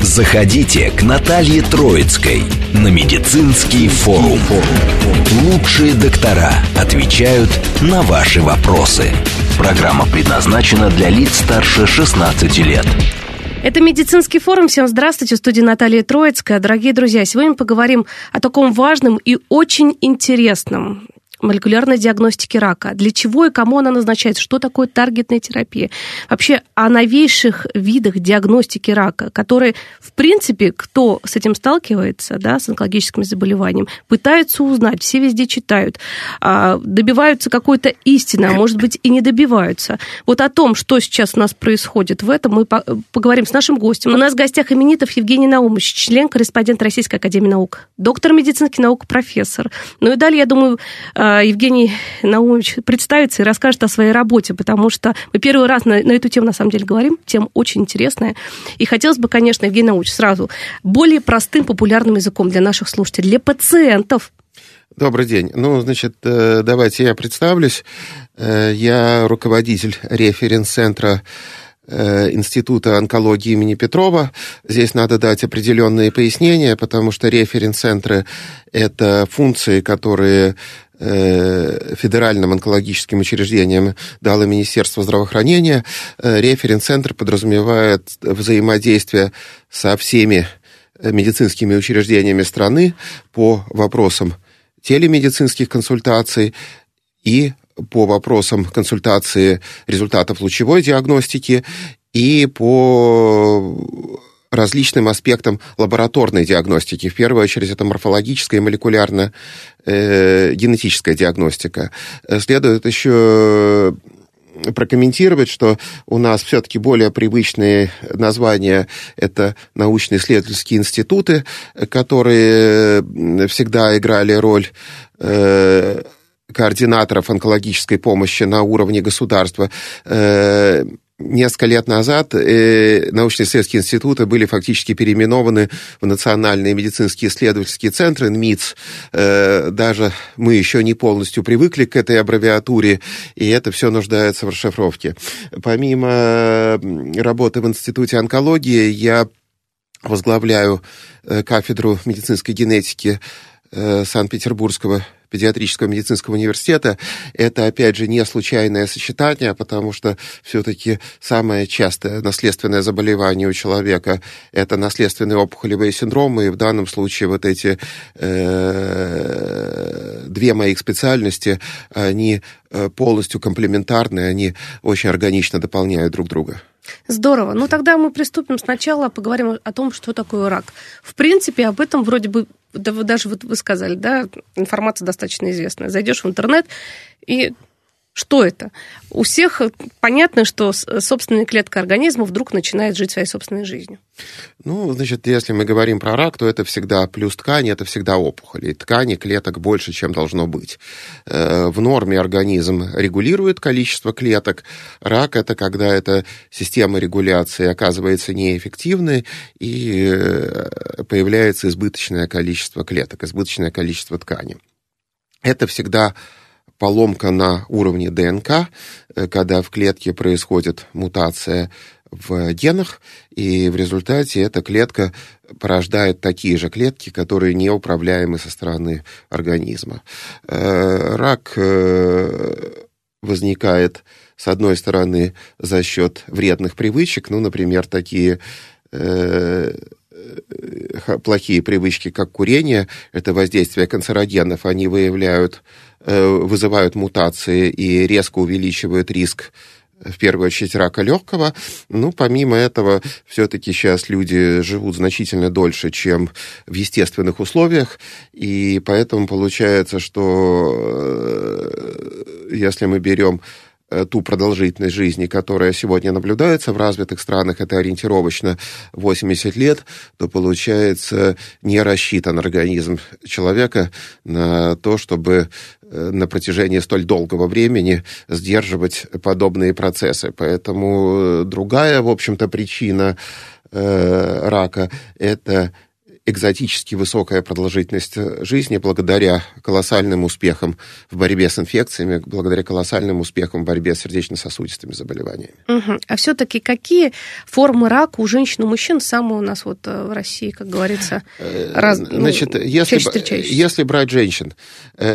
Заходите к Наталье Троицкой на медицинский форум. Лучшие доктора отвечают на ваши вопросы. Программа предназначена для лиц старше 16 лет. Это медицинский форум. Всем здравствуйте. В студии Наталья Троицкая. Дорогие друзья, сегодня поговорим о таком важном и очень интересном молекулярной диагностики рака. Для чего и кому она назначается? Что такое таргетная терапия? Вообще о новейших видах диагностики рака, которые, в принципе, кто с этим сталкивается, да, с онкологическим заболеванием, пытаются узнать, все везде читают, а, добиваются какой-то истины, а может быть и не добиваются. Вот о том, что сейчас у нас происходит в этом, мы поговорим с нашим гостем. У нас в гостях именитов Евгений Наумович, член-корреспондент Российской Академии Наук, доктор медицинских наук, профессор. Ну и далее, я думаю, а, Евгений Наумович представится и расскажет о своей работе, потому что мы первый раз на, на эту тему, на самом деле, говорим. Тема очень интересная. И хотелось бы, конечно, Евгений Наумович, сразу более простым, популярным языком для наших слушателей, для пациентов. Добрый день. Ну, значит, э, давайте я представлюсь. Э, я руководитель референс-центра э, Института онкологии имени Петрова. Здесь надо дать определенные пояснения, потому что референс-центры – это функции, которые федеральным онкологическим учреждением дало Министерство здравоохранения. Э, референс-центр подразумевает взаимодействие со всеми медицинскими учреждениями страны по вопросам телемедицинских консультаций и по вопросам консультации результатов лучевой диагностики и по различным аспектам лабораторной диагностики. В первую очередь это морфологическая и молекулярно-генетическая э, диагностика. Следует еще прокомментировать, что у нас все-таки более привычные названия – это научно-исследовательские институты, которые всегда играли роль э, координаторов онкологической помощи на уровне государства. Несколько лет назад э, научно-исследовательские институты были фактически переименованы в национальные медицинские исследовательские центры, НМИЦ. Э, даже мы еще не полностью привыкли к этой аббревиатуре, и это все нуждается в расшифровке. Помимо работы в Институте онкологии, я возглавляю э, кафедру медицинской генетики Санкт-Петербургского педиатрического медицинского университета, это, опять же, не случайное сочетание, потому что все-таки самое частое наследственное заболевание у человека – это наследственные опухолевые синдромы, и в данном случае вот эти э, две моих специальности, они э, полностью комплементарны, они очень органично дополняют друг друга. Здорово. Ну тогда мы приступим сначала, поговорим о том, что такое рак. В принципе, об этом вроде бы да, даже вот вы сказали, да, информация достаточно известная. Зайдешь в интернет и что это? У всех понятно, что собственная клетка организма вдруг начинает жить своей собственной жизнью. Ну, значит, если мы говорим про рак, то это всегда плюс ткани, это всегда опухоли. Ткани, клеток больше, чем должно быть. Э, в норме организм регулирует количество клеток. Рак – это когда эта система регуляции оказывается неэффективной, и э, появляется избыточное количество клеток, избыточное количество ткани. Это всегда поломка на уровне ДНК, э, когда в клетке происходит мутация в генах, и в результате эта клетка порождает такие же клетки, которые неуправляемы со стороны организма. Э, рак э, возникает, с одной стороны, за счет вредных привычек, ну, например, такие плохие привычки, как курение, это воздействие канцерогенов, они выявляют вызывают мутации и резко увеличивают риск в первую очередь рака легкого. Ну, помимо этого, все-таки сейчас люди живут значительно дольше, чем в естественных условиях, и поэтому получается, что э, если мы берем э, ту продолжительность жизни, которая сегодня наблюдается в развитых странах, это ориентировочно 80 лет, то получается не рассчитан организм человека на то, чтобы э, на протяжении столь долгого времени сдерживать подобные процессы. Поэтому другая, в общем-то, причина рака – это экзотически высокая продолжительность жизни благодаря колоссальным успехам в борьбе с инфекциями, благодаря колоссальным успехам в борьбе с сердечно-сосудистыми заболеваниями. Угу. А все-таки какие формы рака у женщин и мужчин самые у нас вот э, в России, как говорится, э, раз, ну, Значит, если, если брать женщин,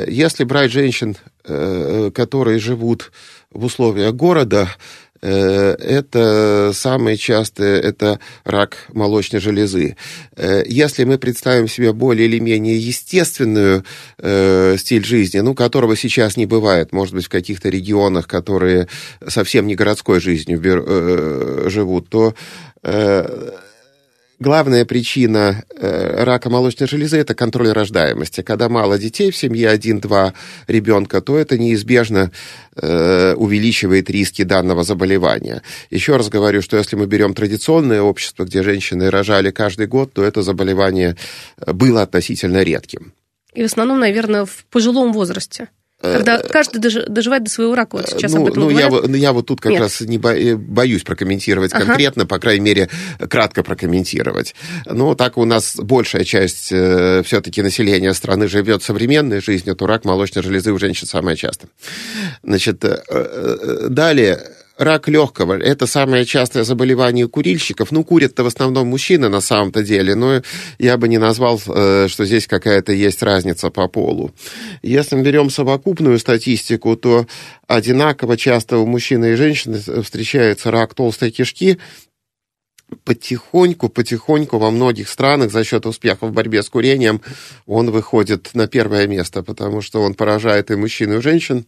если брать женщин, которые живут в условиях города, это самое частое, это рак молочной железы. Э, если мы представим себе более или менее естественную э, стиль жизни, ну, которого сейчас не бывает, может быть, в каких-то регионах, которые совсем не городской жизнью живут, то Главная причина э, рака молочной железы – это контроль рождаемости. Когда мало детей в семье, один-два ребенка, то это неизбежно э, увеличивает риски данного заболевания. Еще раз говорю, что если мы берем традиционное общество, где женщины рожали каждый год, то это заболевание было относительно редким. И в основном, наверное, в пожилом возрасте. Когда э, каждый доживает до своего рака. Вот сейчас ну, об этом ну, я, ну, я вот тут как Нет. раз не э, боюсь прокомментировать ага. конкретно, по крайней мере, кратко прокомментировать. Но так у нас большая часть э, все-таки населения страны живет современной жизнью, то рак молочной железы у женщин самое часто. Значит, э, э, далее рак легкого – это самое частое заболевание курильщиков. Ну, курят-то в основном мужчины на самом-то деле, но я бы не назвал, э, что здесь какая-то есть разница по полу. Если мы берем совокупную статистику, то одинаково часто у мужчины и женщины встречается рак толстой кишки, потихоньку, потихоньку во многих странах за счет успеха в борьбе с курением он выходит на первое место, потому что он поражает и мужчин, и женщин,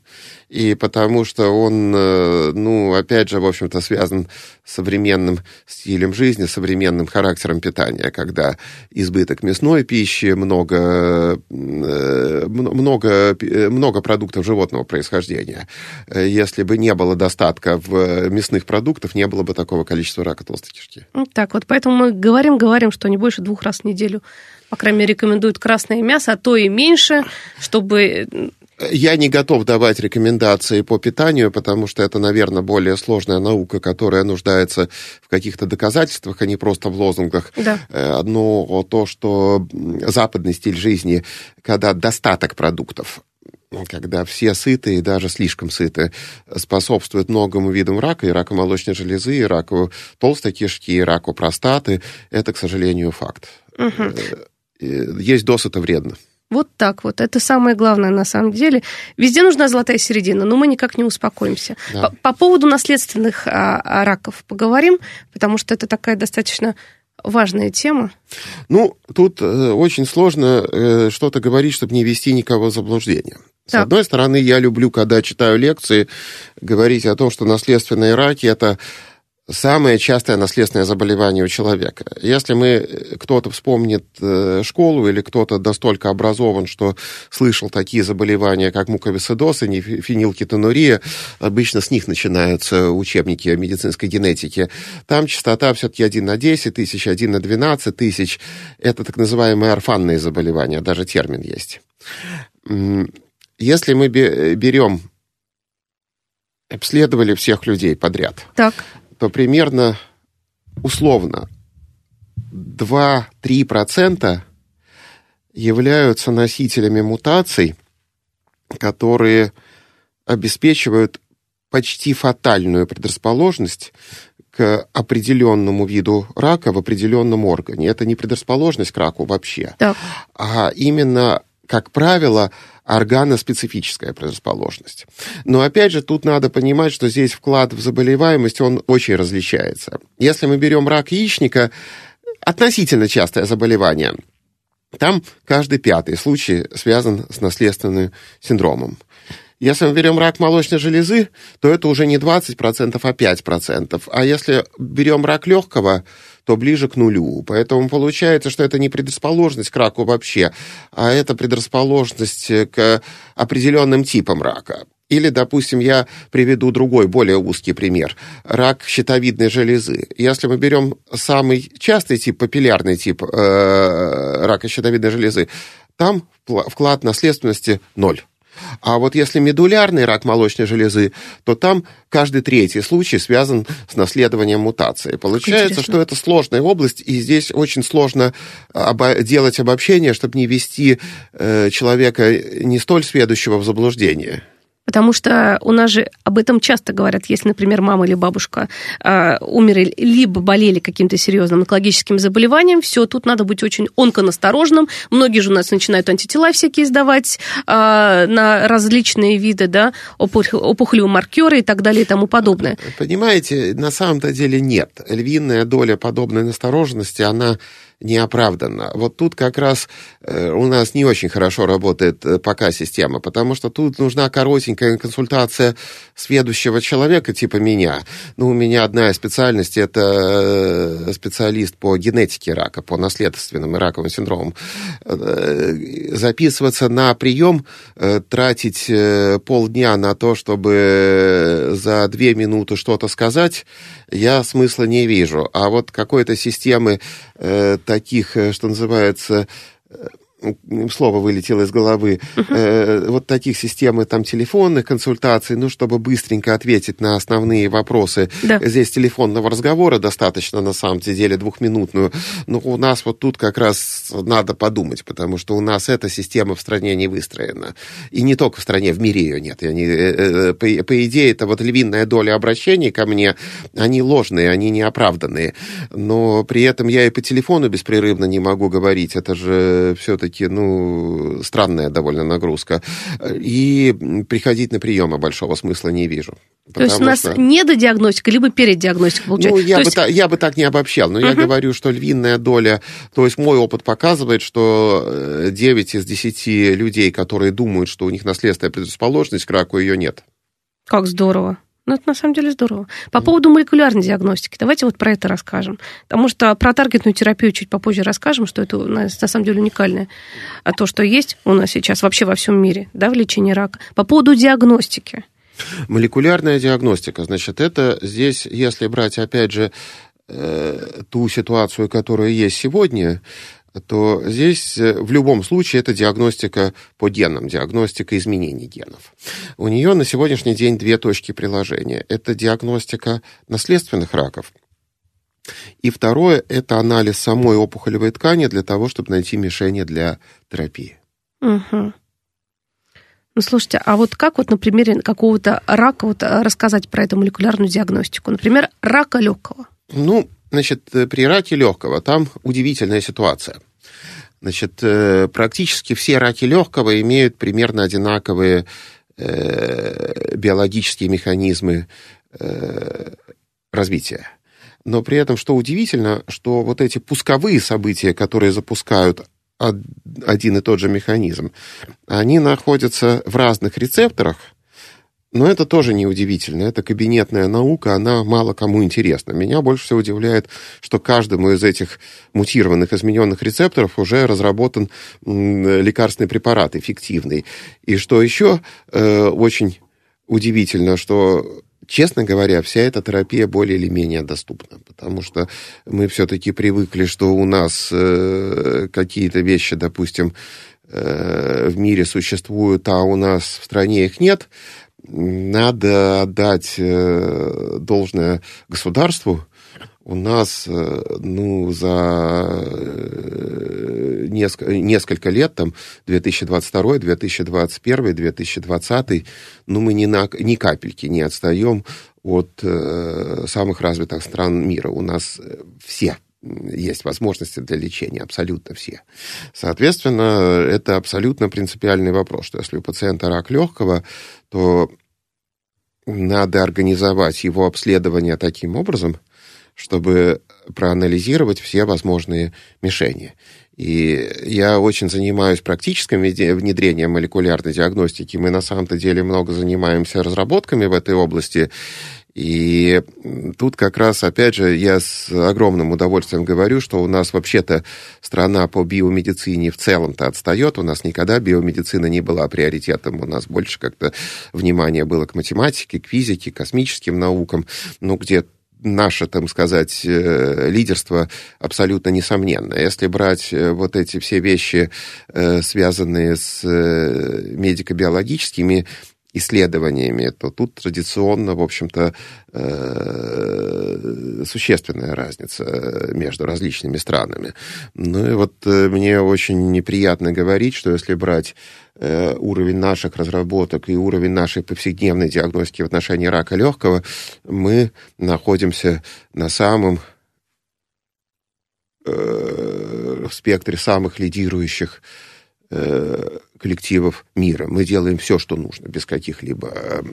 и потому что он, э, ну, опять же, в общем-то, связан с современным стилем жизни, современным характером питания, когда избыток мясной пищи, много, э, много, много продуктов животного происхождения. Если бы не было достатка в мясных продуктах, не было бы такого количества рака толстой кишки. Так вот, поэтому мы говорим, говорим, что не больше двух раз в неделю по крайней мере, рекомендуют красное мясо, а то и меньше, чтобы я не готов давать рекомендации по питанию, потому что это, наверное, более сложная наука, которая нуждается в каких-то доказательствах, а не просто в лозунгах. Да. Э, но то, что западный стиль жизни, когда достаток продуктов, когда все сыты и даже слишком сыты, способствует многому видам рака, и раку молочной железы, и раку толстой кишки, и раку простаты. Это, к сожалению, факт. Угу. Есть досыта вредно. Вот так вот. Это самое главное на самом деле. Везде нужна золотая середина, но мы никак не успокоимся. Да. По, по поводу наследственных а, а, раков поговорим, потому что это такая достаточно важная тема. Ну, тут э, очень сложно э, что-то говорить, чтобы не вести никого в заблуждение. С так. одной стороны, я люблю, когда читаю лекции, говорить о том, что наследственные раки это самое частое наследственное заболевание у человека. Если мы, э, кто-то вспомнит э, школу или кто-то настолько образован, что слышал такие заболевания, как муковисцидоз и фенилкетонурия, обычно с них начинаются учебники медицинской генетики. Там частота все-таки 1 на 10 тысяч, 1 на 12 тысяч. Это так называемые орфанные заболевания, даже термин есть. Если мы берем обследовали всех людей подряд. Так то примерно условно 2-3% являются носителями мутаций, которые обеспечивают почти фатальную предрасположенность к определенному виду рака в определенном органе. Это не предрасположенность к раку вообще, так. а именно, как правило, органоспецифическая предрасположенность. Но опять же, тут надо понимать, что здесь вклад в заболеваемость, он очень различается. Если мы берем рак яичника, относительно частое заболевание, там каждый пятый случай связан с наследственным синдромом. Если мы берем рак молочной железы, то это уже не 20%, а 5%. А если берем рак легкого, то ближе к нулю. Поэтому получается, что это не предрасположенность к раку вообще, а это предрасположенность к определенным типам рака. Или, допустим, я приведу другой, более узкий пример. Рак щитовидной железы. Если мы берем самый частый тип, папиллярный тип э, рака щитовидной железы, там вклад наследственности ноль. А вот если медулярный рак молочной железы, то там каждый третий случай связан с наследованием мутации. Получается, что это сложная область, и здесь очень сложно обо- делать обобщение, чтобы не ввести э, человека не столь сведущего в заблуждение. Потому что у нас же об этом часто говорят, если, например, мама или бабушка э, умерли, либо болели каким-то серьезным онкологическим заболеванием, все, тут надо быть очень онконасторожным. Многие же у нас начинают антитела всякие сдавать э, на различные виды, да, опухолевые маркеры и так далее и тому подобное. Понимаете, на самом-то деле нет. Львиная доля подобной настороженности, она не оправданно. Вот тут как раз э, у нас не очень хорошо работает э, пока система, потому что тут нужна коротенькая консультация сведущего человека типа меня. Ну, у меня одна из специальностей – это э, специалист по генетике рака, по наследственным и раковым синдромам. Записываться на прием, тратить полдня на то, чтобы за две минуты что-то сказать, я смысла не вижу. А вот какой-то системы таких, э, что называется, э, слово вылетело из головы, uh-huh. вот таких систем, там, телефонных консультаций, ну, чтобы быстренько ответить на основные вопросы. Да. Здесь телефонного разговора достаточно, на самом деле, двухминутную. Но у нас вот тут как раз надо подумать, потому что у нас эта система в стране не выстроена. И не только в стране, в мире ее нет. Они, э, э, по, по идее, это вот львиная доля обращений ко мне, они ложные, они неоправданные. Но при этом я и по телефону беспрерывно не могу говорить. Это же все-таки все-таки, ну, странная довольно нагрузка. И приходить на приемы большого смысла не вижу. То есть у нас что... не до диагностика, либо перед диагностикой получается? Ну, я, бы есть... та, я бы так не обобщал, но uh-huh. я говорю, что львиная доля, то есть мой опыт показывает, что 9 из 10 людей, которые думают, что у них наследственная предрасположенность к раку, ее нет. Как здорово. Ну, это на самом деле здорово. По поводу молекулярной диагностики, давайте вот про это расскажем. Потому что про таргетную терапию чуть попозже расскажем, что это у нас на самом деле уникальное. А то, что есть у нас сейчас вообще во всем мире, да, в лечении рака. По поводу диагностики. Молекулярная диагностика, значит, это здесь, если брать, опять же, э, ту ситуацию, которая есть сегодня, то здесь э, в любом случае это диагностика по генам, диагностика изменений генов. У нее на сегодняшний день две точки приложения. Это диагностика наследственных раков, и второе – это анализ самой опухолевой ткани для того, чтобы найти мишени для терапии. Угу. Ну, слушайте, а вот как вот на примере какого-то рака вот э, рассказать про эту молекулярную диагностику? Например, рака легкого. Ну, Значит, э, при раке легкого там удивительная ситуация. Значит, э, практически все раки легкого имеют примерно одинаковые э, биологические механизмы развития. Но при этом, что удивительно, что вот эти пусковые события, которые запускают один и тот же механизм, они находятся в разных рецепторах, но это тоже неудивительно. Это кабинетная наука, она мало кому интересна. Меня больше всего удивляет, что каждому из этих мутированных, измененных рецепторов уже разработан лекарственный препарат эффективный. И что еще э, очень удивительно, что честно говоря, вся эта терапия более или менее доступна, потому что мы все-таки привыкли, что у нас э, какие-то вещи, допустим, э, в мире существуют, а у нас в стране их нет надо отдать э, должное государству. У нас, э, ну, за э, несколько, лет, там, 2022, 2021, 2020, ну, мы ни, на, ни капельки не отстаем от самых развитых стран мира. У нас все есть возможности для лечения, абсолютно все. Соответственно, это абсолютно принципиальный вопрос, что если у пациента рак легкого, то надо организовать его обследование таким образом, чтобы проанализировать все возможные мишени. И я очень занимаюсь практическим внедрением молекулярной диагностики. Мы на самом-то деле много занимаемся разработками в этой области. И тут как раз, опять же, я с огромным удовольствием говорю, что у нас вообще-то страна по биомедицине в целом-то отстает. У нас никогда биомедицина не была приоритетом. У нас больше как-то внимание было к математике, к физике, к космическим наукам. Ну, где наше, там сказать, э, лидерство абсолютно несомненно. Если брать э, вот эти все вещи, э, связанные с медико-биологическими исследованиями, то тут традиционно, в общем-то, э, существенная разница между различными странами. Ну и вот э, мне очень неприятно говорить, что если брать э, уровень наших разработок и уровень нашей повседневной диагностики в отношении рака легкого, мы находимся на самом в спектре самых лидирующих коллективов мира. Мы делаем все, что нужно, без каких-либо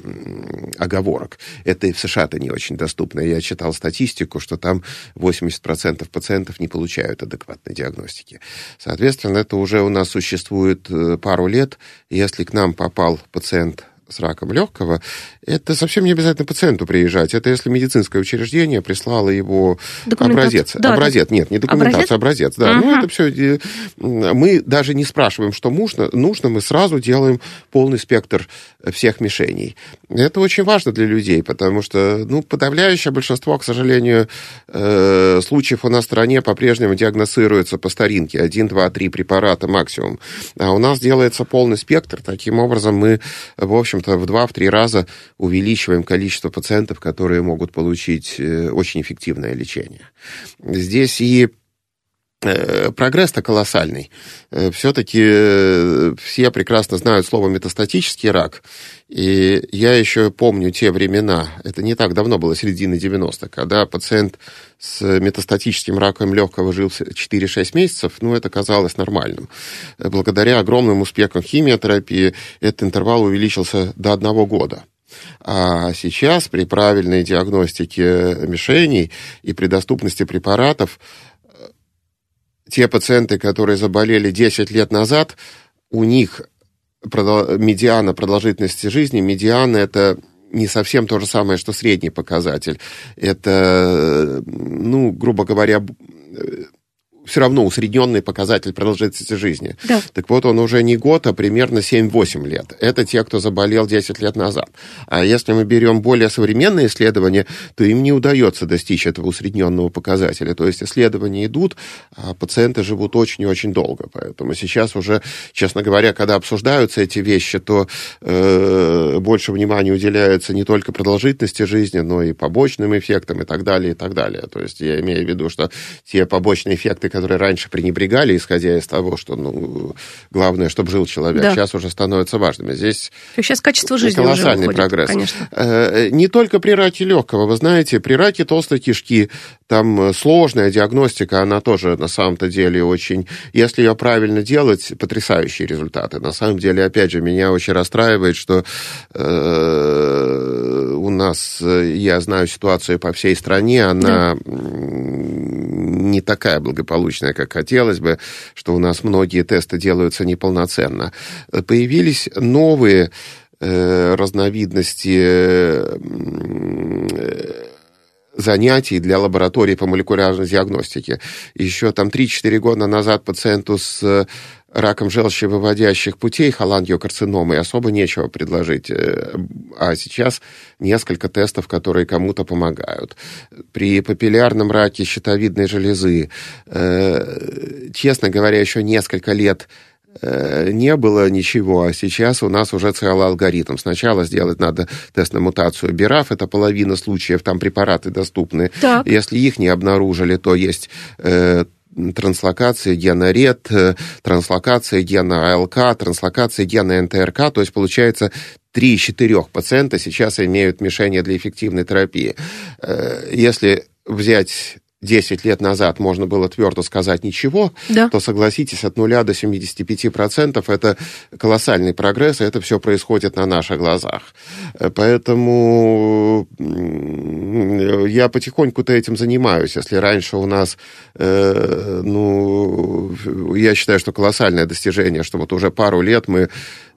оговорок. Это и в США-то не очень доступно. Я читал статистику, что там 80% пациентов не получают адекватной диагностики. Соответственно, это уже у нас существует э, пару лет. Если к нам попал пациент с раком легкого, это совсем не обязательно пациенту приезжать. Это если медицинское учреждение прислало его образец. Да, образец, нет, не документацию, образец. образец да. Угу. Ну, это все... Мы даже не спрашиваем, что нужно. Нужно, мы сразу делаем полный спектр всех мишеней. Это очень важно для людей, потому что, ну, подавляющее большинство, к сожалению, э, случаев у нас в стране по-прежнему диагностируется по старинке. Один, два, три препарата максимум. А у нас делается полный спектр. Таким образом, мы, в общем-то, в два-три раза увеличиваем количество пациентов, которые могут получить э, очень эффективное лечение. Здесь и прогресс-то колоссальный. Э, Все-таки э, все прекрасно знают слово метастатический рак. И я еще помню те времена, это не так давно было, середины 90-х, когда пациент с метастатическим раком легкого жил 4-6 месяцев, ну, это казалось нормальным. Благодаря огромным успехам химиотерапии этот интервал увеличился до одного года. А сейчас при правильной диагностике мишеней и при доступности препаратов те пациенты, которые заболели 10 лет назад, у них медиана продолжительности жизни, медиана это не совсем то же самое, что средний показатель. Это, ну, грубо говоря, все равно усредненный показатель продолжительности жизни. Да. Так вот, он уже не год, а примерно 7-8 лет. Это те, кто заболел 10 лет назад. А если мы берем более современные исследования, то им не удается достичь этого усредненного показателя. То есть исследования идут, а пациенты живут очень и очень долго. Поэтому сейчас уже, честно говоря, когда обсуждаются эти вещи, то э, больше внимания уделяется не только продолжительности жизни, но и побочным эффектам и так далее, и так далее. То есть я имею в виду, что те побочные эффекты, которые раньше пренебрегали, исходя из того, что ну, главное, чтобы жил человек, да. сейчас уже становятся важными. Здесь сейчас качество жизни колоссальный уже прогресс. Конечно. Э, не только при раке легкого, вы знаете, при раке толстой кишки там сложная диагностика, она тоже на самом-то деле очень, если ее правильно делать, потрясающие результаты. На самом деле, опять же, меня очень расстраивает, что э, у нас, я знаю ситуацию по всей стране, она да. Не такая благополучная как хотелось бы, что у нас многие тесты делаются неполноценно. Появились новые э, разновидности э, занятий для лаборатории по молекулярной диагностике. Еще там 3-4 года назад пациенту с раком желчевыводящих путей, холангиокарциномой, особо нечего предложить. Э, а сейчас несколько тестов, которые кому-то помогают. При папиллярном раке щитовидной железы, э, честно говоря, еще несколько лет э, не было ничего, а сейчас у нас уже целый алгоритм. Сначала сделать надо тест на мутацию БИРАФ, это половина случаев, там препараты доступны. Так. Если их не обнаружили, то есть транслокация гена РЕД, э, транслокация гена АЛК, транслокация гена НТРК, то есть получается 3 из 4 пациента сейчас имеют мишени для эффективной терапии. Э, если взять 10 лет назад можно было твердо сказать ничего, Да. то согласитесь, от нуля до 75% это колоссальный прогресс, и это все происходит на наших глазах. Э, Поэтому я потихоньку-то этим занимаюсь. Если раньше у нас, э, ну, я считаю, что колоссальное достижение, что вот уже пару лет мы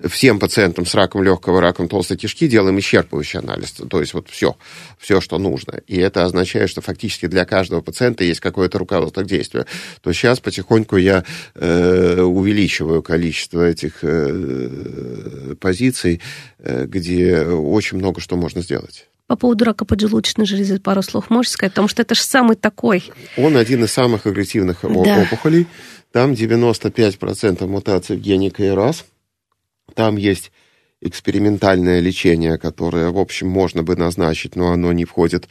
всем пациентам с раком легкого, раком толстой кишки делаем исчерпывающий анализ. То есть вот все, все, что нужно. И это означает, что фактически для каждого пациента есть какое-то руководство к действию. То сейчас потихоньку я э, увеличиваю количество этих э, позиций, э, где очень много что можно сделать. По поводу рака поджелудочной железы пару слов можете сказать? Потому что это же самый такой. Он один из самых агрессивных Да. опухолей. Там 95% мутаций в гене КРАС. Там есть экспериментальное лечение, которое, в общем, можно бы назначить, но оно не входит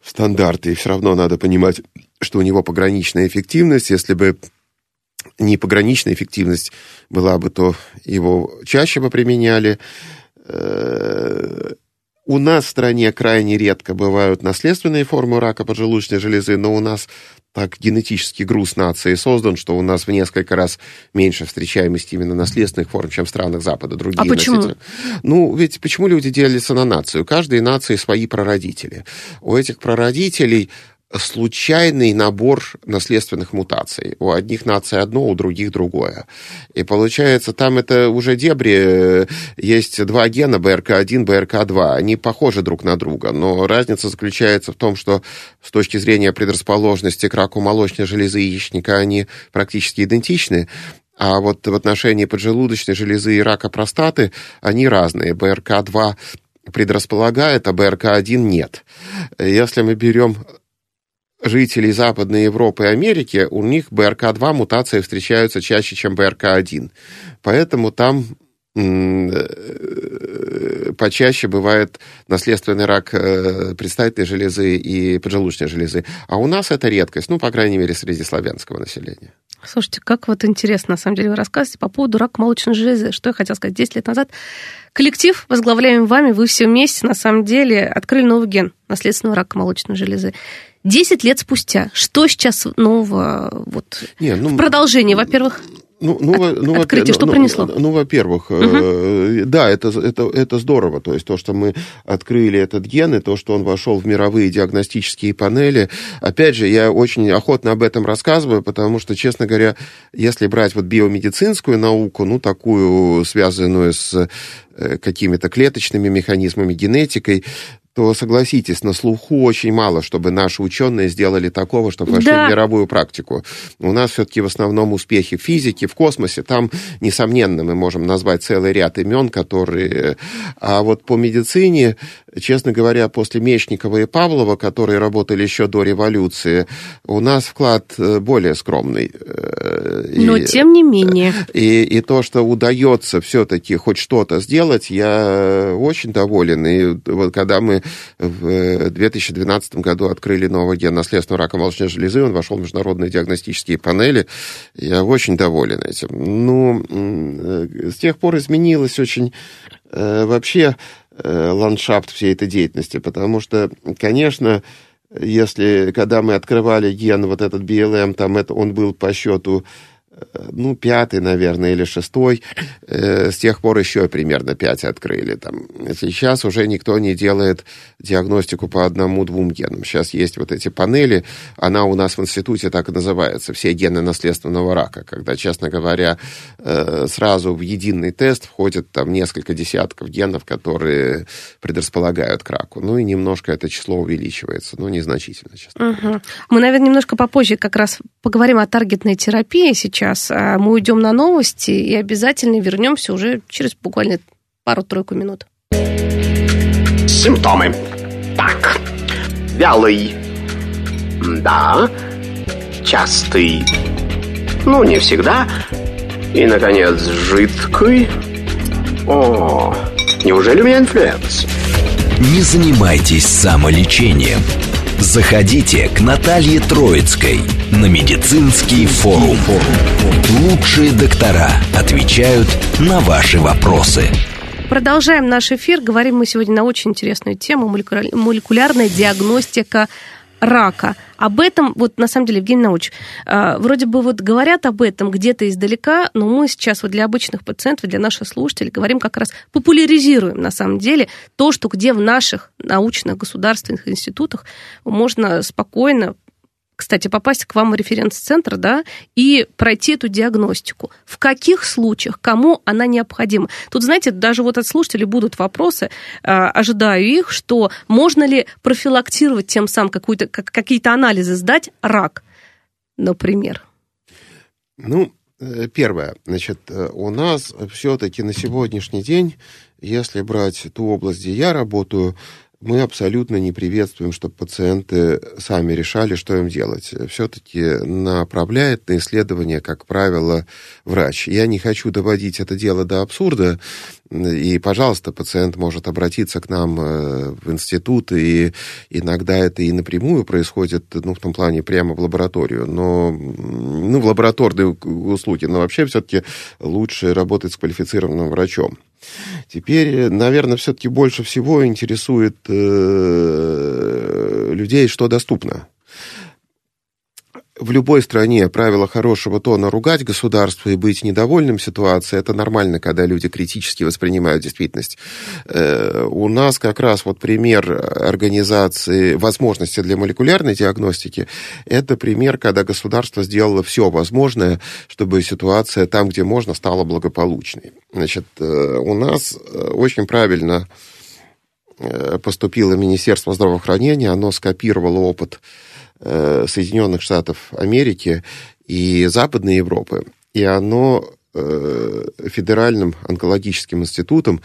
в стандарты. И все равно надо понимать, что у него пограничная эффективность. Если бы не пограничная эффективность была бы, то его чаще бы применяли. У нас в стране крайне редко бывают наследственные формы рака поджелудочной железы, но у нас так генетический груз нации создан, что у нас в несколько раз меньше встречаемость именно наследственных форм, чем в странах Запада. Другие А почему? носители. Ну, ведь почему люди делятся на нацию? У каждой нации свои прародители. У этих прародителей случайный набор наследственных мутаций. У одних наций одно, у других другое. И получается, там это уже дебри, э, есть два гена, БРК1, БРК2. Они похожи друг на друга, но разница заключается в том, что с точки зрения предрасположенности к раку молочной железы яичника они практически идентичны. А вот в отношении поджелудочной железы и рака простаты они разные. БРК2 предрасполагает, а БРК1 нет. Если мы берем жителей Западной Европы и Америки, у них БРК2 мутации встречаются чаще, чем БРК1. Поэтому там э, почаще бывает наследственный рак э, предстательной железы и поджелудочной железы. А у нас это редкость, ну, по крайней мере, среди славянского населения. Слушайте, как вот интересно, на самом деле, вы рассказываете по поводу рака молочной железы. Что я хотела сказать? 10 лет назад коллектив, возглавляемый вами, вы все вместе, на самом деле, открыли новый ген наследственного рака молочной железы. 10 лет спустя, что сейчас нового вот, Не, ну, в продолжении, во-первых? Ну, ну, во- ну, открытие что ну, принесло? Ну, ну, во-первых, э, да, это, это, это здорово. То есть то, что мы открыли этот ген, и то, что он вошел в мировые диагностические панели. Опять же, я очень охотно об этом рассказываю, потому что, честно говоря, если брать вот биомедицинскую науку, ну, такую, связанную с э, какими-то клеточными механизмами, генетикой, то согласитесь, на слуху очень мало, чтобы наши ученые сделали такого, чтобы вошли Да. в мировую практику. У нас все-таки в основном успехи в физике, в космосе. Там, несомненно, мы можем назвать целый ряд имен, которые... А вот по медицине, честно говоря, после Мечникова и Павлова, которые работали еще до революции, у нас вклад э, более скромный. Э, Но и- тем не менее. и, и то, что удается все-таки хоть что-то сделать, я очень доволен. И вот когда мы в 2012 году открыли новый ген наследственного рака молочной железы, он вошел в международные диагностические панели, я очень доволен этим. Ну, м, э, с тех пор изменилось очень э, вообще э, ландшафт всей этой деятельности, потому что, конечно, если, когда мы открывали ген, вот этот BLM, там это, он был по счету э, ну, пятый, наверное, или шестой. Э, С тех пор еще примерно пять открыли. Там. Сейчас уже никто не делает диагностику по одному-двум генам. Сейчас есть вот эти панели. Она у нас в институте так и называется. Все гены наследственного рака. Когда, честно говоря, э, сразу в единый тест входит там несколько десятков генов, которые предрасполагают к раку. Ну и немножко это число увеличивается. Но незначительно, честно. Мгм. Мы, наверное, немножко попозже как раз поговорим о таргетной терапии сейчас. А Мы уйдем на новости и обязательно вернемся уже через буквально пару-тройку минут. Симптомы. Так. Вялый. Да. Частый. Ну, не всегда. И, наконец, жидкий. О, неужели у меня инфлюенс? Не занимайтесь самолечением. Заходите к Наталье Троицкой на медицинский форум. Лучшие доктора отвечают на ваши вопросы. Продолжаем наш эфир. Говорим мы сегодня на очень интересную тему молекуляр- молекулярная диагностика рака. Об этом, вот на самом деле, Евгений Научович, э, вроде бы вот говорят об этом где-то издалека, но мы сейчас вот для обычных пациентов, для наших слушателей говорим как раз, популяризируем на самом деле то, что где в наших научных государственных институтах можно спокойно кстати, попасть к вам в референс-центр, да, и пройти эту диагностику. В каких случаях, кому она необходима? Тут, знаете, даже вот от слушателей будут вопросы, э, ожидаю их, что можно ли профилактировать тем самым какую-то, как, какие-то анализы сдать рак, например? Ну, э, первое, значит, э, у нас все-таки на сегодняшний день, если брать ту область, где я работаю, мы абсолютно не приветствуем, чтобы пациенты сами решали, что им делать. Все-таки направляет на исследование, как правило, врач. Я не хочу доводить это дело до абсурда, и, пожалуйста, пациент может обратиться к нам э, в институт, и иногда это и напрямую происходит, ну, в том плане, прямо в лабораторию, но, ну, в лабораторные услуги, но вообще все-таки лучше работать с квалифицированным врачом. Теперь, наверное, все-таки больше всего интересует э, людей, что доступно в любой стране правило хорошего тона ругать государство и быть недовольным ситуацией, это нормально, когда люди критически воспринимают действительность. Э, у нас как раз вот пример организации возможности для молекулярной диагностики, это пример, когда государство сделало все возможное, чтобы ситуация там, где можно, стала благополучной. Значит, э, у нас э, очень правильно поступило Министерство здравоохранения, оно скопировало опыт Соединенных Штатов Америки и Западной Европы. И оно э, Федеральным онкологическим институтом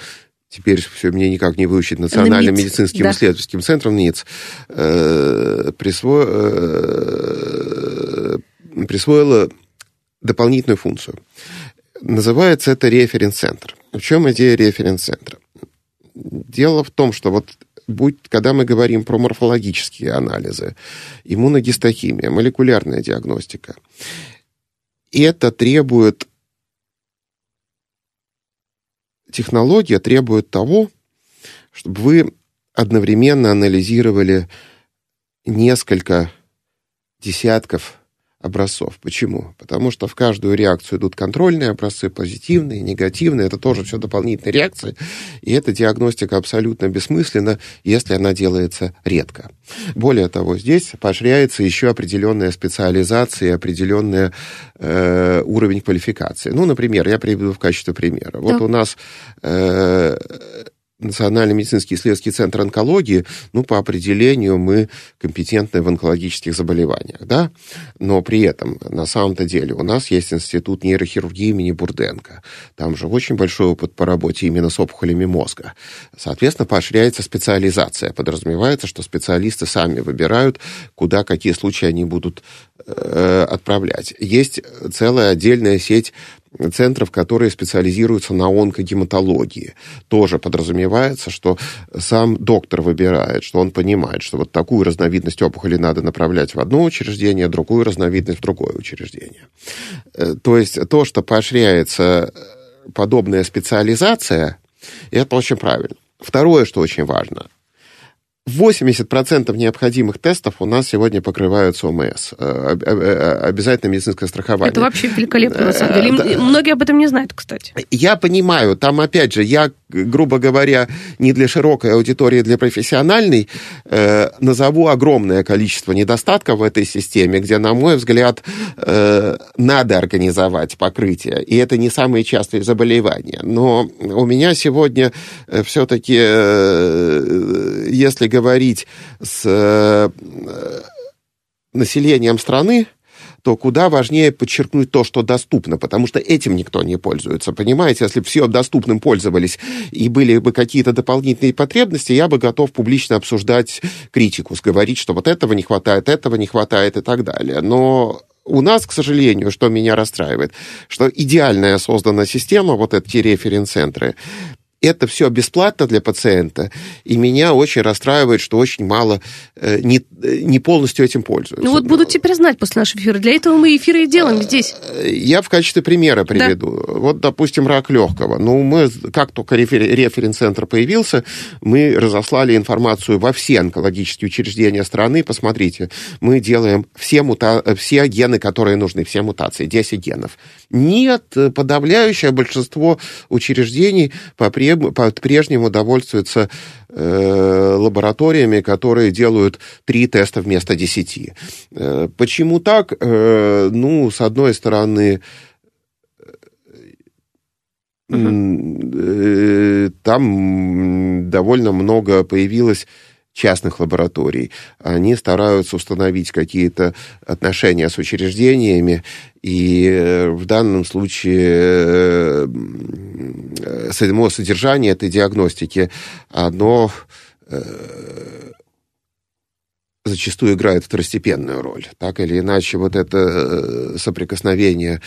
теперь все мне никак не выучить, Национальным НИЦ, медицинским да. исследовательским центром НИЦ, э, присво... э, присвоило дополнительную функцию. Называется это референс-центр. В чем идея референс-центра? Дело в том, что вот будь, когда мы говорим про морфологические анализы, иммуногистохимия, молекулярная диагностика, это требует, технология требует того, чтобы вы одновременно анализировали несколько десятков образцов. Почему? Потому что в каждую реакцию идут контрольные образцы, позитивные, негативные. Это тоже все дополнительные реакции. И эта диагностика абсолютно бессмысленна, если она делается редко. Более того, здесь поощряется еще определенная специализация, определенный э, уровень квалификации. Ну, например, я приведу в качестве примера. Да. Вот у нас э, Национальный медицинский исследовательский центр онкологии, ну, по определению мы компетентны в онкологических заболеваниях, да, но при этом, на самом-то деле, у нас есть институт нейрохирургии имени Бурденко. Там же очень большой опыт по работе именно с опухолями мозга. Соответственно, поощряется специализация. Подразумевается, что специалисты сами выбирают, куда, какие случаи они будут э, отправлять. Есть целая отдельная сеть центров, которые специализируются на онкогематологии. Тоже подразумевается, что сам доктор выбирает, что он понимает, что вот такую разновидность опухоли надо направлять в одно учреждение, другую разновидность в другое учреждение. Э, то есть то, что поощряется подобная специализация, это очень правильно. Второе, что очень важно, 80% необходимых тестов у нас сегодня покрываются ОМС, э, обязательно медицинское страхование. Это вообще великолепно, на самом деле. Да. Многие об этом не знают, кстати. Я понимаю, там, опять же, я, грубо говоря, не для широкой аудитории, для профессиональной, э, назову огромное количество недостатков в этой системе, где, на мой взгляд, э, надо организовать покрытие. И это не самые частые заболевания. Но у меня сегодня э, все-таки, э, если говорить с э, населением страны, то куда важнее подчеркнуть то, что доступно, потому что этим никто не пользуется. Понимаете, если бы все доступным пользовались и были бы какие-то дополнительные потребности, я бы готов публично обсуждать критику, говорить, что вот этого не хватает, этого не хватает и так далее. Но у нас, к сожалению, что меня расстраивает, что идеальная создана система, вот эти референс-центры, это все бесплатно для пациента, и меня очень расстраивает, что очень мало, э, не, не полностью этим пользуются. Ну вот буду теперь знать после нашего эфира. Для этого мы эфиры и делаем здесь. Э, я в качестве примера приведу. Да. Вот, допустим, рак легкого. Ну, мы, как только референс-центр появился, мы разослали информацию во все онкологические учреждения страны. Посмотрите, мы делаем все, мута... все гены, которые нужны, все мутации, 10 генов. Нет, подавляющее большинство учреждений по-прежнему довольствуются э, лабораториями, которые делают три теста вместо десяти. Э, почему так? Э, ну, с одной стороны, Uh-huh. Там довольно много появилось частных лабораторий. Они стараются установить какие-то отношения с учреждениями, и э, в данном случае э, само содержание этой диагностики, оно э, зачастую играет второстепенную роль. Так или иначе, вот это соприкосновение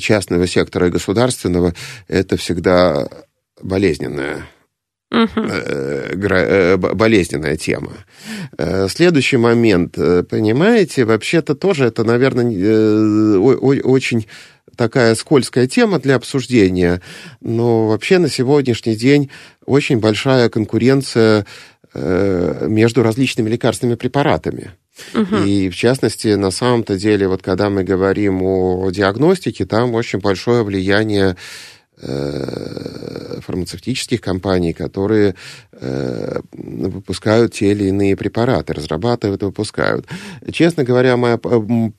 частного сектора и государственного, это всегда болезненная Угу. болезненная тема. Э, следующий момент, понимаете, вообще-то тоже это, наверное, очень такая скользкая тема для обсуждения, но вообще на сегодняшний день очень большая конкуренция между различными лекарственными препаратами. Угу. И в частности, на самом-то деле, вот когда мы говорим о диагностике, там очень большое влияние фармацевтических компаний, которые э, выпускают те или иные препараты, разрабатывают и выпускают. Честно говоря, моя,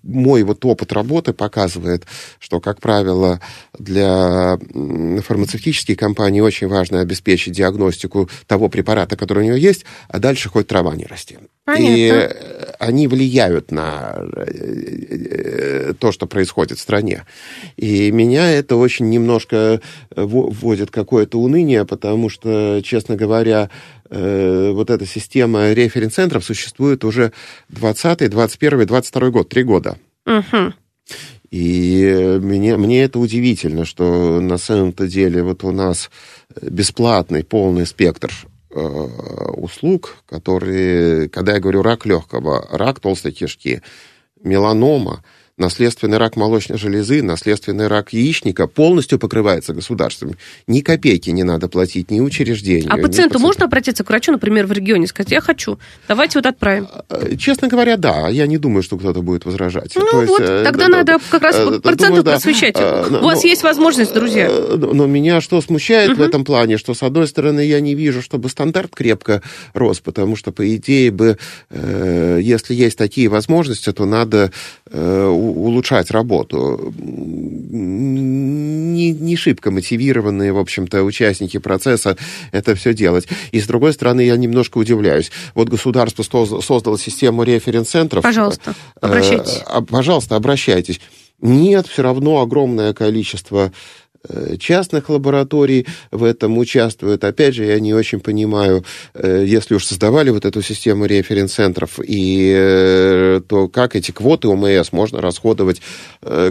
мой вот опыт работы показывает, что, как правило, для фармацевтических компаний очень важно обеспечить диагностику того препарата, который у него есть, а дальше хоть трава не расти. Понятно. И они влияют на э, то, что происходит в стране. И меня это очень немножко вводит какое-то уныние, потому что, честно говоря, э, вот эта система референс-центров существует уже 20 21 22 год, три года. Угу. И мне, мне это удивительно, что на самом-то деле вот у нас бесплатный полный спектр э, услуг, которые, когда я говорю рак легкого, рак толстой кишки, меланома, наследственный рак молочной железы, наследственный рак яичника полностью покрывается государством. Ни копейки не надо платить ни учреждению. А пациенту пациент... можно обратиться к врачу, например, в регионе, сказать, я хочу, давайте вот отправим? А, честно говоря, да. Я не думаю, что кто-то будет возражать. Ну То вот, есть, э, тогда да, надо да, как раз э, проценту думаю, просвещать. Да. У вас но, есть возможность, друзья. Э, но меня что смущает угу. в этом плане, что, с одной стороны, я не вижу, чтобы стандарт крепко рос, потому что, по идее, бы, если есть такие возможности, то надо улучшать работу. Не, не шибко мотивированные, в общем-то, участники процесса это все делать. И, с другой стороны, я немножко удивляюсь. Вот государство создало систему референс-центров. Пожалуйста, э, обращайтесь. Э, пожалуйста, обращайтесь. Нет, все равно огромное количество Э, частных лабораторий в этом участвуют. Опять же, я не очень понимаю, э, если уж создавали вот эту систему референс-центров, и э, то как эти квоты ОМС можно расходовать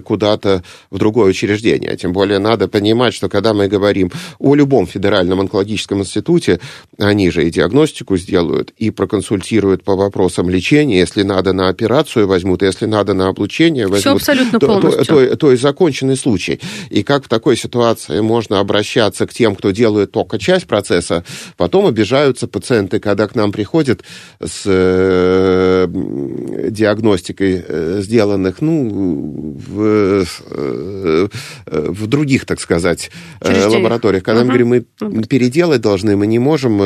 куда-то в другое учреждение. Тем более надо понимать, что когда мы говорим о любом федеральном онкологическом институте, они же и диагностику сделают, и проконсультируют по вопросам лечения, если надо на операцию возьмут, если надо на облучение возьмут. Все абсолютно полностью. То, то, то, то есть законченный случай. И как в такой ситуации можно обращаться к тем, кто делает только часть процесса, потом обижаются пациенты, когда к нам приходят с э, диагностикой э, сделанных, ну, в, э, в других, так сказать, лабораториях. Когда угу. мы говорим, мы переделать должны, мы не можем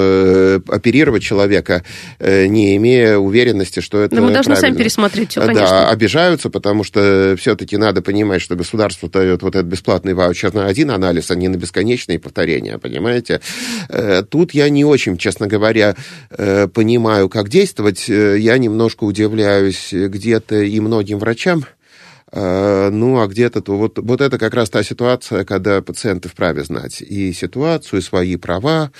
оперировать человека, не имея уверенности, что это Но мы должны правильно. сами пересмотреть все, конечно. Да, обижаются, потому что все-таки надо понимать, что государство дает вот этот бесплатный ваучер на один анализ, а не на бесконечные повторения, понимаете? Э, тут я не очень, честно говоря, э, понимаю, как действовать. Э, я немножко удивляюсь где-то и многим врачам, ну, а где-то то вот, вот это как раз та ситуация, когда пациенты вправе знать и ситуацию, и свои права,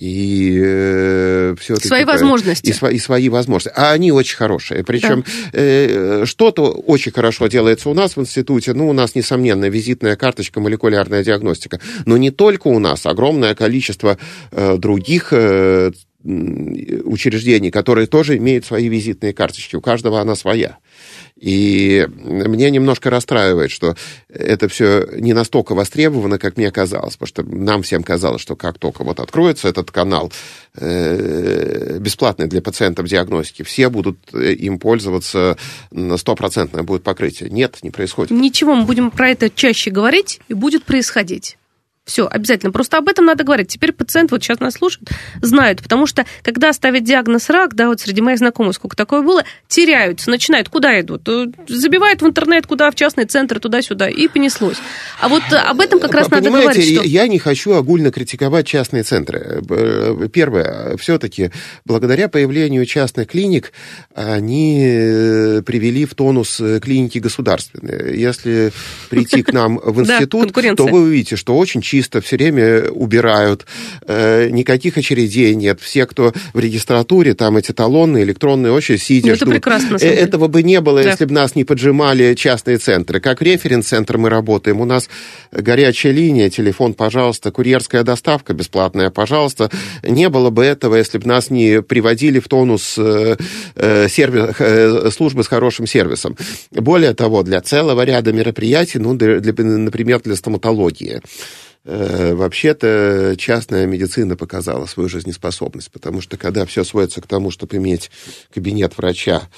и э, все-таки... Свои возможности. И, свои, и свои возможности. А они очень хорошие. Причем да. э, что-то очень хорошо делается у нас в институте. Ну, у нас, несомненно, визитная карточка, молекулярная диагностика. Но не только у нас. Огромное количество э, других э, учреждений, которые тоже имеют свои визитные карточки. У каждого она своя. И мне немножко расстраивает, что это все не настолько востребовано, как мне казалось, потому что нам всем казалось, что как только вот откроется этот канал э, бесплатный для пациентов диагностики, все будут э, им пользоваться, на стопроцентное будет покрытие. Нет, не происходит. Ничего, мы будем про это чаще говорить, и будет происходить. Все, обязательно. Просто об этом надо говорить. Теперь пациент, вот сейчас нас слушает, знают, потому что когда ставят диагноз рак, да, вот среди моих знакомых сколько такое было, теряются, начинают, куда идут? Э, забивают в интернет, куда, в частный центр, туда-сюда, и понеслось. А вот об этом как раз Понимаете, надо говорить. Что... Я не хочу огульно критиковать частные центры. Э, первое, все-таки благодаря появлению частных клиник они э, привели в тонус клиники государственные. Если прийти к нам в институт, то вы увидите, что очень чисто чисто, все время убирают, э, никаких очередей нет. Все, кто в регистратуре, там эти талоны, электронные очереди, сидя Это ждут. прекрасно. Э, этого бы не было, да. если бы нас не поджимали частные центры. Как референс-центр мы работаем. У нас горячая линия, телефон, пожалуйста, курьерская доставка бесплатная, пожалуйста. Не было бы этого, если бы нас не приводили в тонус э, сервис, службы с хорошим сервисом. Более того, для целого ряда мероприятий, ну, для, например, для стоматологии, вообще-то частная медицина показала свою жизнеспособность, потому что когда все сводится к тому, чтобы иметь кабинет врача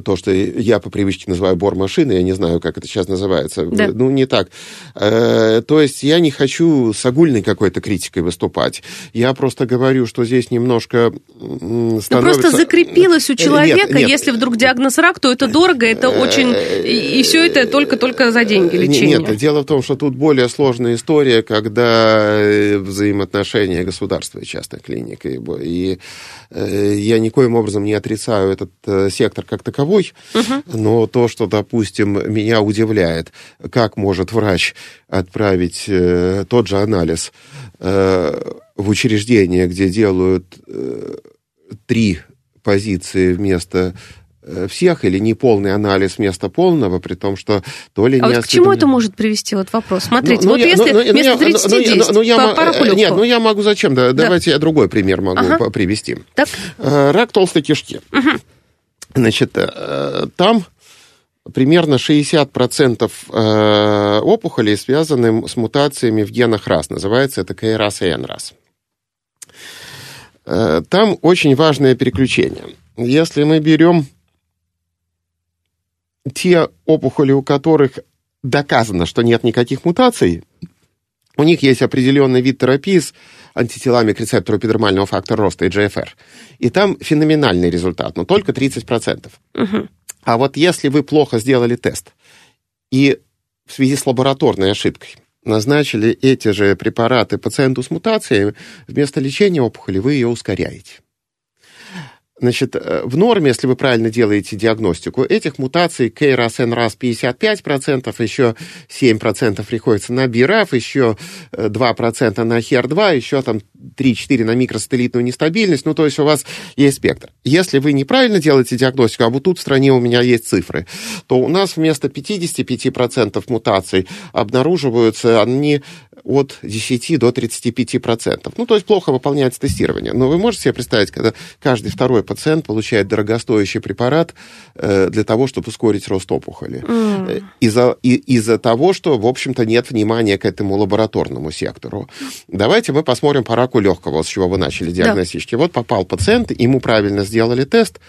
то, что я по привычке называю бор-машиной, я не знаю, как это сейчас называется, да. ну, не так. Э, то есть я не хочу с огульной какой-то критикой выступать. Я просто говорю, что здесь немножко становится... Ну, просто закрепилось у человека, нет, нет. если вдруг диагноз рак, то это дорого, это очень... И все это только-только за деньги лечения. Нет, дело в том, что тут более сложная история, когда э, взаимоотношения государства и частной клиники. И э, я никоим образом не отрицаю этот сектор как таковой, таковой, угу. но то, что, допустим, меня удивляет, как может врач отправить э, тот же анализ э, в учреждение, где делают э, три позиции вместо э, всех или неполный анализ вместо полного, при том, что то ли а не... Вот к чему это может привести, вот вопрос? Смотрите, ну, вот я, если ну, вместо 30 ну, 10, ну, я, по, по Нет, ну я могу зачем? Да, да. Давайте я другой пример могу ага. привести. Так. Э, рак толстой кишки. Угу. Значит, э, там примерно 60% э, опухолей связаны с мутациями в генах РАС. Называется это КРАС и НРАС. Э, там очень важное переключение. Если мы берем те опухоли, у которых доказано, что нет никаких мутаций, у них есть определенный вид терапии с антителами к рецептору эпидермального фактора роста, EGFR. И там феноменальный результат, но только 30%. Угу. А вот если вы плохо сделали тест и в связи с лабораторной ошибкой назначили эти же препараты пациенту с мутациями, вместо лечения опухоли вы ее ускоряете. Значит, э, в норме, если вы правильно делаете диагностику, этих мутаций KRAS, NRAS 55%, еще 7% приходится на BRAF, еще 2% э, на HER2, еще там 3-4 на микросателлитную нестабильность, ну, то есть у вас есть спектр. Если вы неправильно делаете диагностику, а вот тут в стране у меня есть цифры, то у нас вместо 55% мутаций обнаруживаются они от 10 до 35%. Ну, то есть плохо выполняется тестирование. Но вы можете себе представить, когда каждый второй пациент получает дорогостоящий препарат э, для того, чтобы ускорить рост опухоли. Mm. Из-за, из-за того, что, в общем-то, нет внимания к этому лабораторному сектору. Давайте мы посмотрим по раку легкого, с чего вы начали диагностически. Да. Вот попал пациент, ему правильно сделали тест,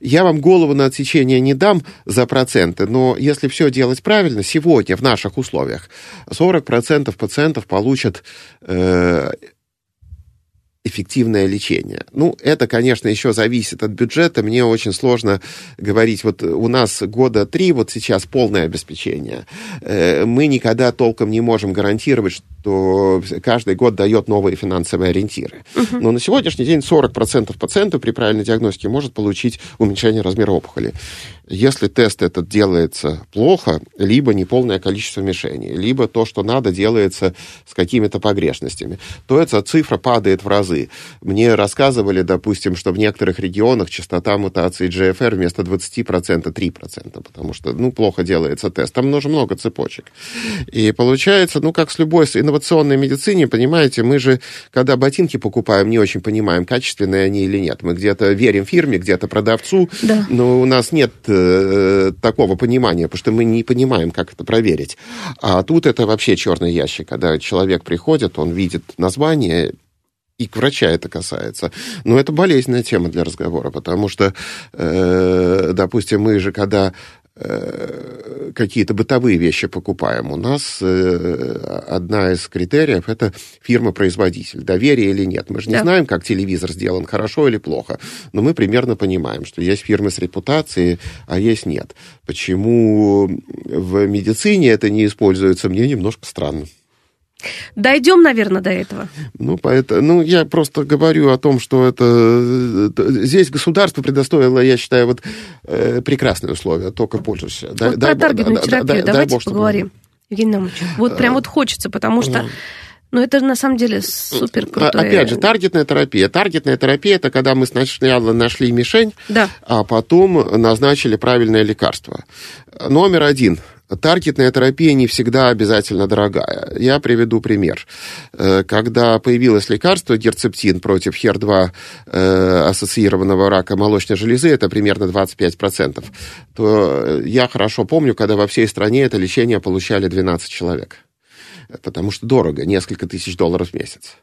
я вам голову на отсечение не дам за проценты, но если все делать правильно, сегодня в наших условиях 40% пациентов получат э, эффективное лечение. Ну, это, конечно, еще зависит от бюджета. Мне очень сложно говорить. Вот у нас года три, вот сейчас полное обеспечение. Э, мы никогда толком не можем гарантировать, то каждый год дает новые финансовые ориентиры. Угу. Но на сегодняшний день 40% пациентов при правильной диагностике может получить уменьшение размера опухоли. Если тест этот делается плохо, либо неполное количество мишеней, либо то, что надо, делается с какими-то погрешностями, то эта цифра падает в разы. Мне рассказывали, допустим, что в некоторых регионах частота мутации GFR вместо 20% 3%, потому что, ну, плохо делается тест. Там нужно много цепочек. И получается, ну, как с любой инновационной медицине, понимаете, мы же, когда ботинки покупаем, не очень понимаем, качественные они или нет. Мы где-то верим фирме, где-то продавцу, да. но у нас нет э, такого понимания, потому что мы не понимаем, как это проверить. А тут это вообще черный ящик, когда человек приходит, он видит название, и к врача это касается. Но это болезненная тема для разговора, потому что, э, допустим, мы же когда какие-то бытовые вещи покупаем. У нас э, одна из критериев это фирма-производитель, доверие или нет. Мы же не да. знаем, как телевизор сделан, хорошо или плохо, но мы примерно понимаем, что есть фирмы с репутацией, а есть нет. Почему в медицине это не используется, мне немножко странно. Дойдем, наверное, до этого. Ну, поэтому, ну, я просто говорю о том, что это здесь государство предоставило, я считаю, вот э, прекрасные условия, только пользуйся. Вот дай, про таргетную да, терапию да, давайте дай поговорим, чтобы... Евгений Наумович. Вот прям вот хочется, потому что ну, это на самом деле супер круто. Опять же, таргетная терапия. Таргетная терапия это когда мы сначала нашли мишень, да. а потом назначили правильное лекарство. Номер один Таргетная терапия не всегда обязательно дорогая. Я приведу пример. Э, когда появилось лекарство герцептин против HER2 э, ассоциированного рака молочной железы, это примерно 25%, то я хорошо помню, когда во всей стране это лечение получали 12 человек потому что дорого, несколько тысяч долларов в месяц.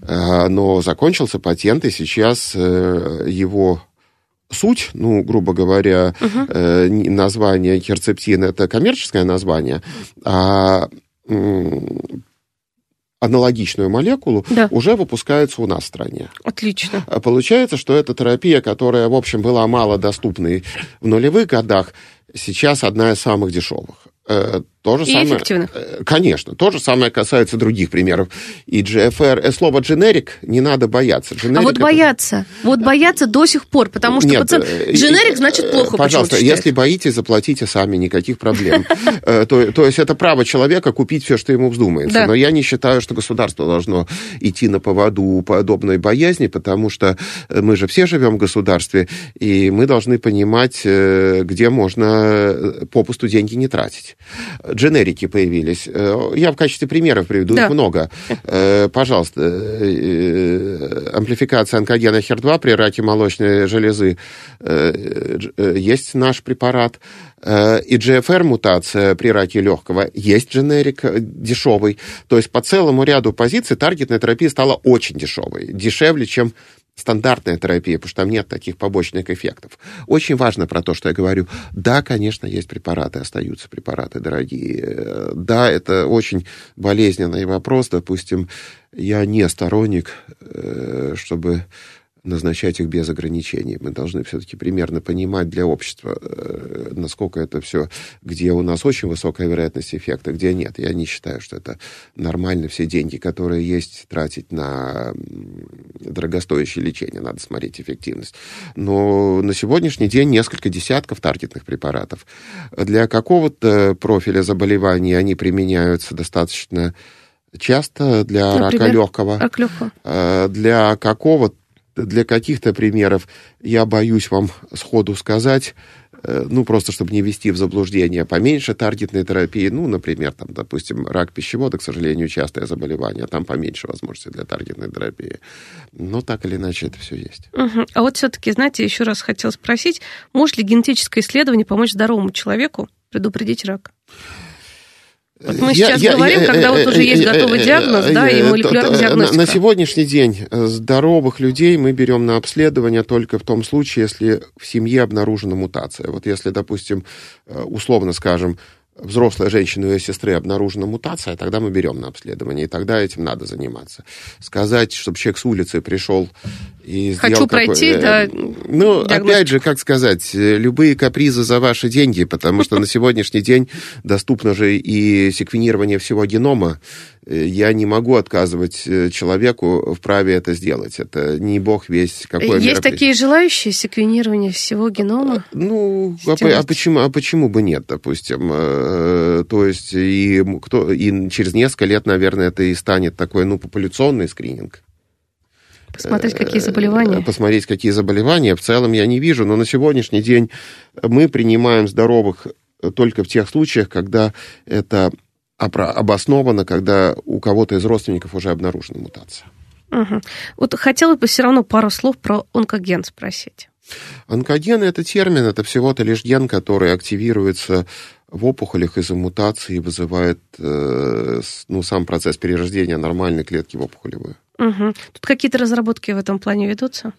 Э, но закончился патент, и сейчас его суть, ну, грубо говоря, угу. э, название херцептин это коммерческое название, а аналогичную молекулу да. уже выпускаются у нас в стране. Отлично. А получается, что эта терапия, которая, в общем, была мало доступной в нулевых годах, сейчас одна из самых дешевых. Э, то же и самое, эффективных. Э, конечно. То же самое касается других примеров. И GFR, э, слово дженерик не надо бояться. Generic а вот это... бояться, вот бояться до сих пор, потому что Нет, пациент... Дженерик значит плохо. Пожалуйста, если боитесь, заплатите сами, никаких проблем. То есть это право человека купить все, что ему вздумается. Но я не считаю, что государство должно идти на поводу подобной боязни, потому что мы же все живем в государстве, и мы должны понимать, где можно попусту деньги не тратить дженерики появились. Э, я в качестве примеров приведу, да. их много. Э, пожалуйста, э, амплификация онкогена HER2 при раке молочной железы есть наш препарат. И GFR-мутация при раке легкого есть дженерик дешевый. То есть по целому ряду позиций таргетная терапия стала очень дешевой. Дешевле, чем стандартная терапия, потому что там нет таких побочных эффектов. Очень важно про то, что я говорю. Да, конечно, есть препараты, остаются препараты дорогие. Да, это очень болезненный вопрос. Допустим, я не сторонник, э, чтобы назначать их без ограничений. Мы должны все-таки примерно понимать для общества, э, насколько это все, где у нас очень высокая вероятность эффекта, где нет. Я не считаю, что это нормально. Все деньги, которые есть, тратить на дорогостоящее лечение. Надо смотреть эффективность. Но на сегодняшний день несколько десятков таргетных препаратов. Для какого-то профиля заболеваний они применяются достаточно часто для Например, рака легкого. Рак легкого. Э, для какого-то для каких-то примеров я боюсь вам сходу сказать, э, ну, просто чтобы не ввести в заблуждение, поменьше таргетной терапии, ну, например, там, допустим, рак пищевода, к сожалению, частое заболевание, там поменьше возможностей для таргетной терапии. Но так или иначе это все есть. Угу. А вот все-таки, знаете, еще раз хотел спросить, может ли генетическое исследование помочь здоровому человеку предупредить рак? Вот мы сейчас я, говорим, я, когда вот уже есть готовый диагноз, да, и молекулярная диагностика. На сегодняшний день э, здоровых людей мы берем на обследование только в том случае, если в семье обнаружена мутация. Вот если, допустим, э, условно скажем, взрослая женщина и ее сестры обнаружена мутация, тогда мы берем на обследование, и тогда этим надо заниматься. Сказать, чтобы человек с улицы пришел и Хочу сделал пройти, какой- да, Ну, опять же, как сказать, э, любые капризы за ваши деньги, потому что на сегодняшний день доступно же и секвенирование всего генома. Э, Я не могу отказывать э, человеку в праве это сделать. Это не бог весь какое Есть мероприятие. такие желающие секвенирование всего генома? Ну, а, Сделать. а почему, а почему бы нет, допустим? Э, То есть и, кто, и через несколько лет, наверное, это и станет такой, ну, популяционный скрининг. Посмотреть, какие Э, заболевания. Посмотреть, какие заболевания. В целом я не вижу, но на сегодняшний день мы принимаем здоровых только в тех случаях, когда это обосновано, когда у кого-то из родственников уже обнаружена мутация. Мгм. Вот хотела бы все равно пару слов про онкоген спросить. Онкоген – это термин, это всего-то лишь ген, который активируется в опухолях из-за мутации и вызывает э, ну, сам процесс перерождения нормальной клетки в опухолевую. Мгм. Тут какие-то разработки в этом плане ведутся?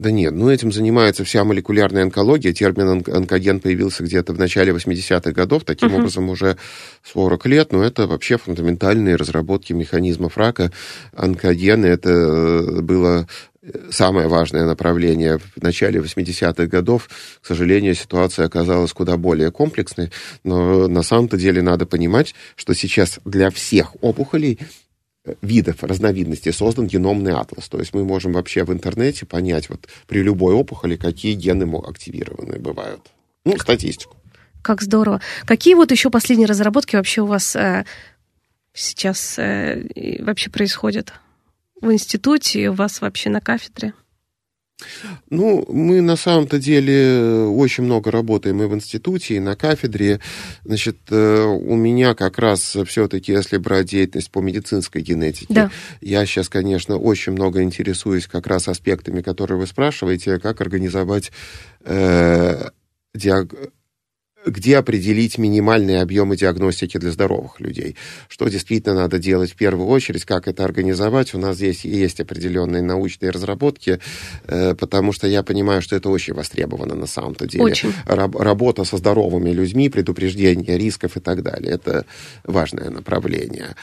Да нет, ну этим занимается вся молекулярная онкология. Термин онк- онкоген появился где-то в начале 80-х годов, таким Мгм. образом уже 40 лет, но это вообще фундаментальные разработки механизмов рака. Онкогены это э, было э, самое важное направление в начале 80-х годов. К сожалению, ситуация оказалась куда более комплексной, но на самом-то деле надо понимать, что сейчас для всех опухолей видов, разновидностей создан геномный атлас. То есть мы можем вообще в интернете понять вот при любой опухоли, какие гены активированы бывают. Ну, статистику. Как здорово. Какие вот еще последние разработки вообще у вас э, сейчас э, вообще происходят в институте у вас вообще на кафедре? Ну, мы на самом-то деле очень много работаем и в институте, и на кафедре. Значит, э, у меня как раз все-таки, если брать деятельность по медицинской генетике, Да. я сейчас, конечно, очень много интересуюсь как раз аспектами, которые вы спрашиваете, как организовать э, диаг- где определить минимальные объемы диагностики для здоровых людей. Что действительно надо делать в первую очередь, как это организовать. У нас здесь есть определенные научные разработки, э, потому что я понимаю, что это очень востребовано на самом-то деле. Очень. Раб- работа со здоровыми людьми, предупреждение рисков и так далее. Это важное направление.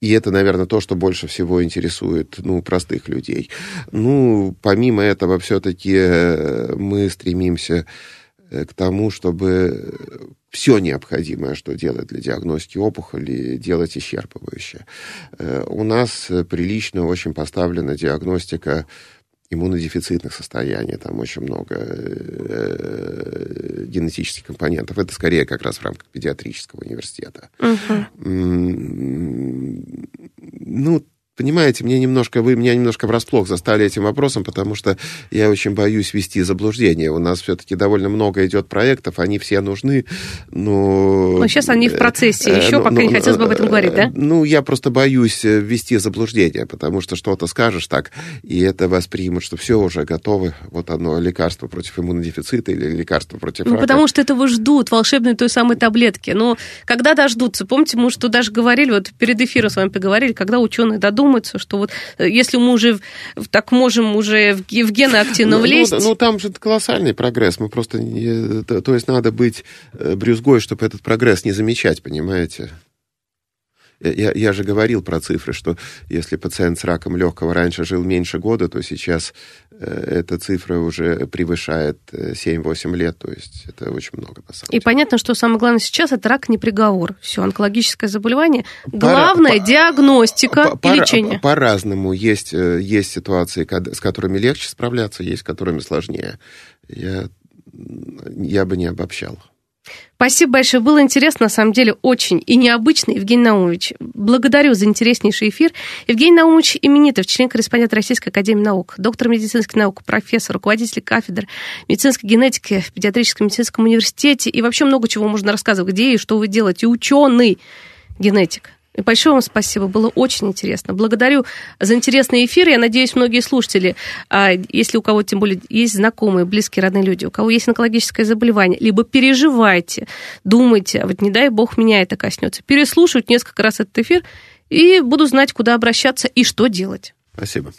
Э, И это, наверное, то, что больше всего интересует ну, простых людей. Ну, помимо этого, все-таки мы стремимся э, к тому, чтобы все необходимое, что делать для диагностики опухоли, делать исчерпывающе. Э, У нас э, прилично очень поставлена диагностика иммунодефицитных состояний, там очень много э, генетических компонентов. Это скорее как раз в рамках педиатрического университета. Ну, понимаете, мне немножко, вы меня немножко врасплох застали этим вопросом, потому что я очень боюсь вести заблуждение. У нас все-таки довольно много идет проектов, они все нужны, но... Но сейчас они в процессе Э, еще, ну, пока ну, не хотелось бы об этом э, говорить, да? Ну, я просто боюсь э, ввести заблуждение, потому что что-то скажешь так, и это воспримут, что все уже готовы, вот оно, лекарство против иммунодефицита или лекарство против Ну, рака. потому что этого ждут, волшебной той самой таблетки. Но когда дождутся? Помните, мы что даже говорили, вот перед эфиром с вами поговорили, когда ученые додумаются, что вот э, если мы уже так можем уже в, ге- в гены активно Ну, ну, влезть, да, Ну, там же колоссальный прогресс. Мы просто... не- то, то есть надо быть э, брюзгой, чтобы этот прогресс не замечать, понимаете? Я, я- я же говорил про цифры, что если пациент с раком легкого раньше жил меньше года, то сейчас э, эта цифра уже превышает э, 7-8 лет. То есть это очень много, на самом И деле. понятно, что самое главное сейчас это рак не приговор. Все, онкологическое заболевание. Главное по- диагностика По- и по- лечение. По-разному. Есть, э, есть ситуации, с которыми легче справляться, есть, с которыми сложнее. Я, я бы не обобщал. Спасибо большое. Было интересно, на самом деле, очень и необычно, Евгений Наумович. Благодарю за интереснейший эфир. Евгений Наумович Именитов, член-корреспондент Российской Академии Наук, доктор медицинских наук, профессор, руководитель кафедры медицинской генетики в Педиатрическом медицинском университете. И вообще много чего можно рассказывать, где и что вы делаете. Ученый генетик. Большое вам спасибо, было очень интересно. Благодарю за интересный эфир. Я надеюсь, многие слушатели, а, если у кого тем более есть знакомые, близкие, родные люди, у кого есть онкологическое заболевание, либо переживайте, думайте, вот не дай бог меня это коснется, переслушают несколько раз этот эфир и буду знать, куда обращаться и что делать. Спасибо.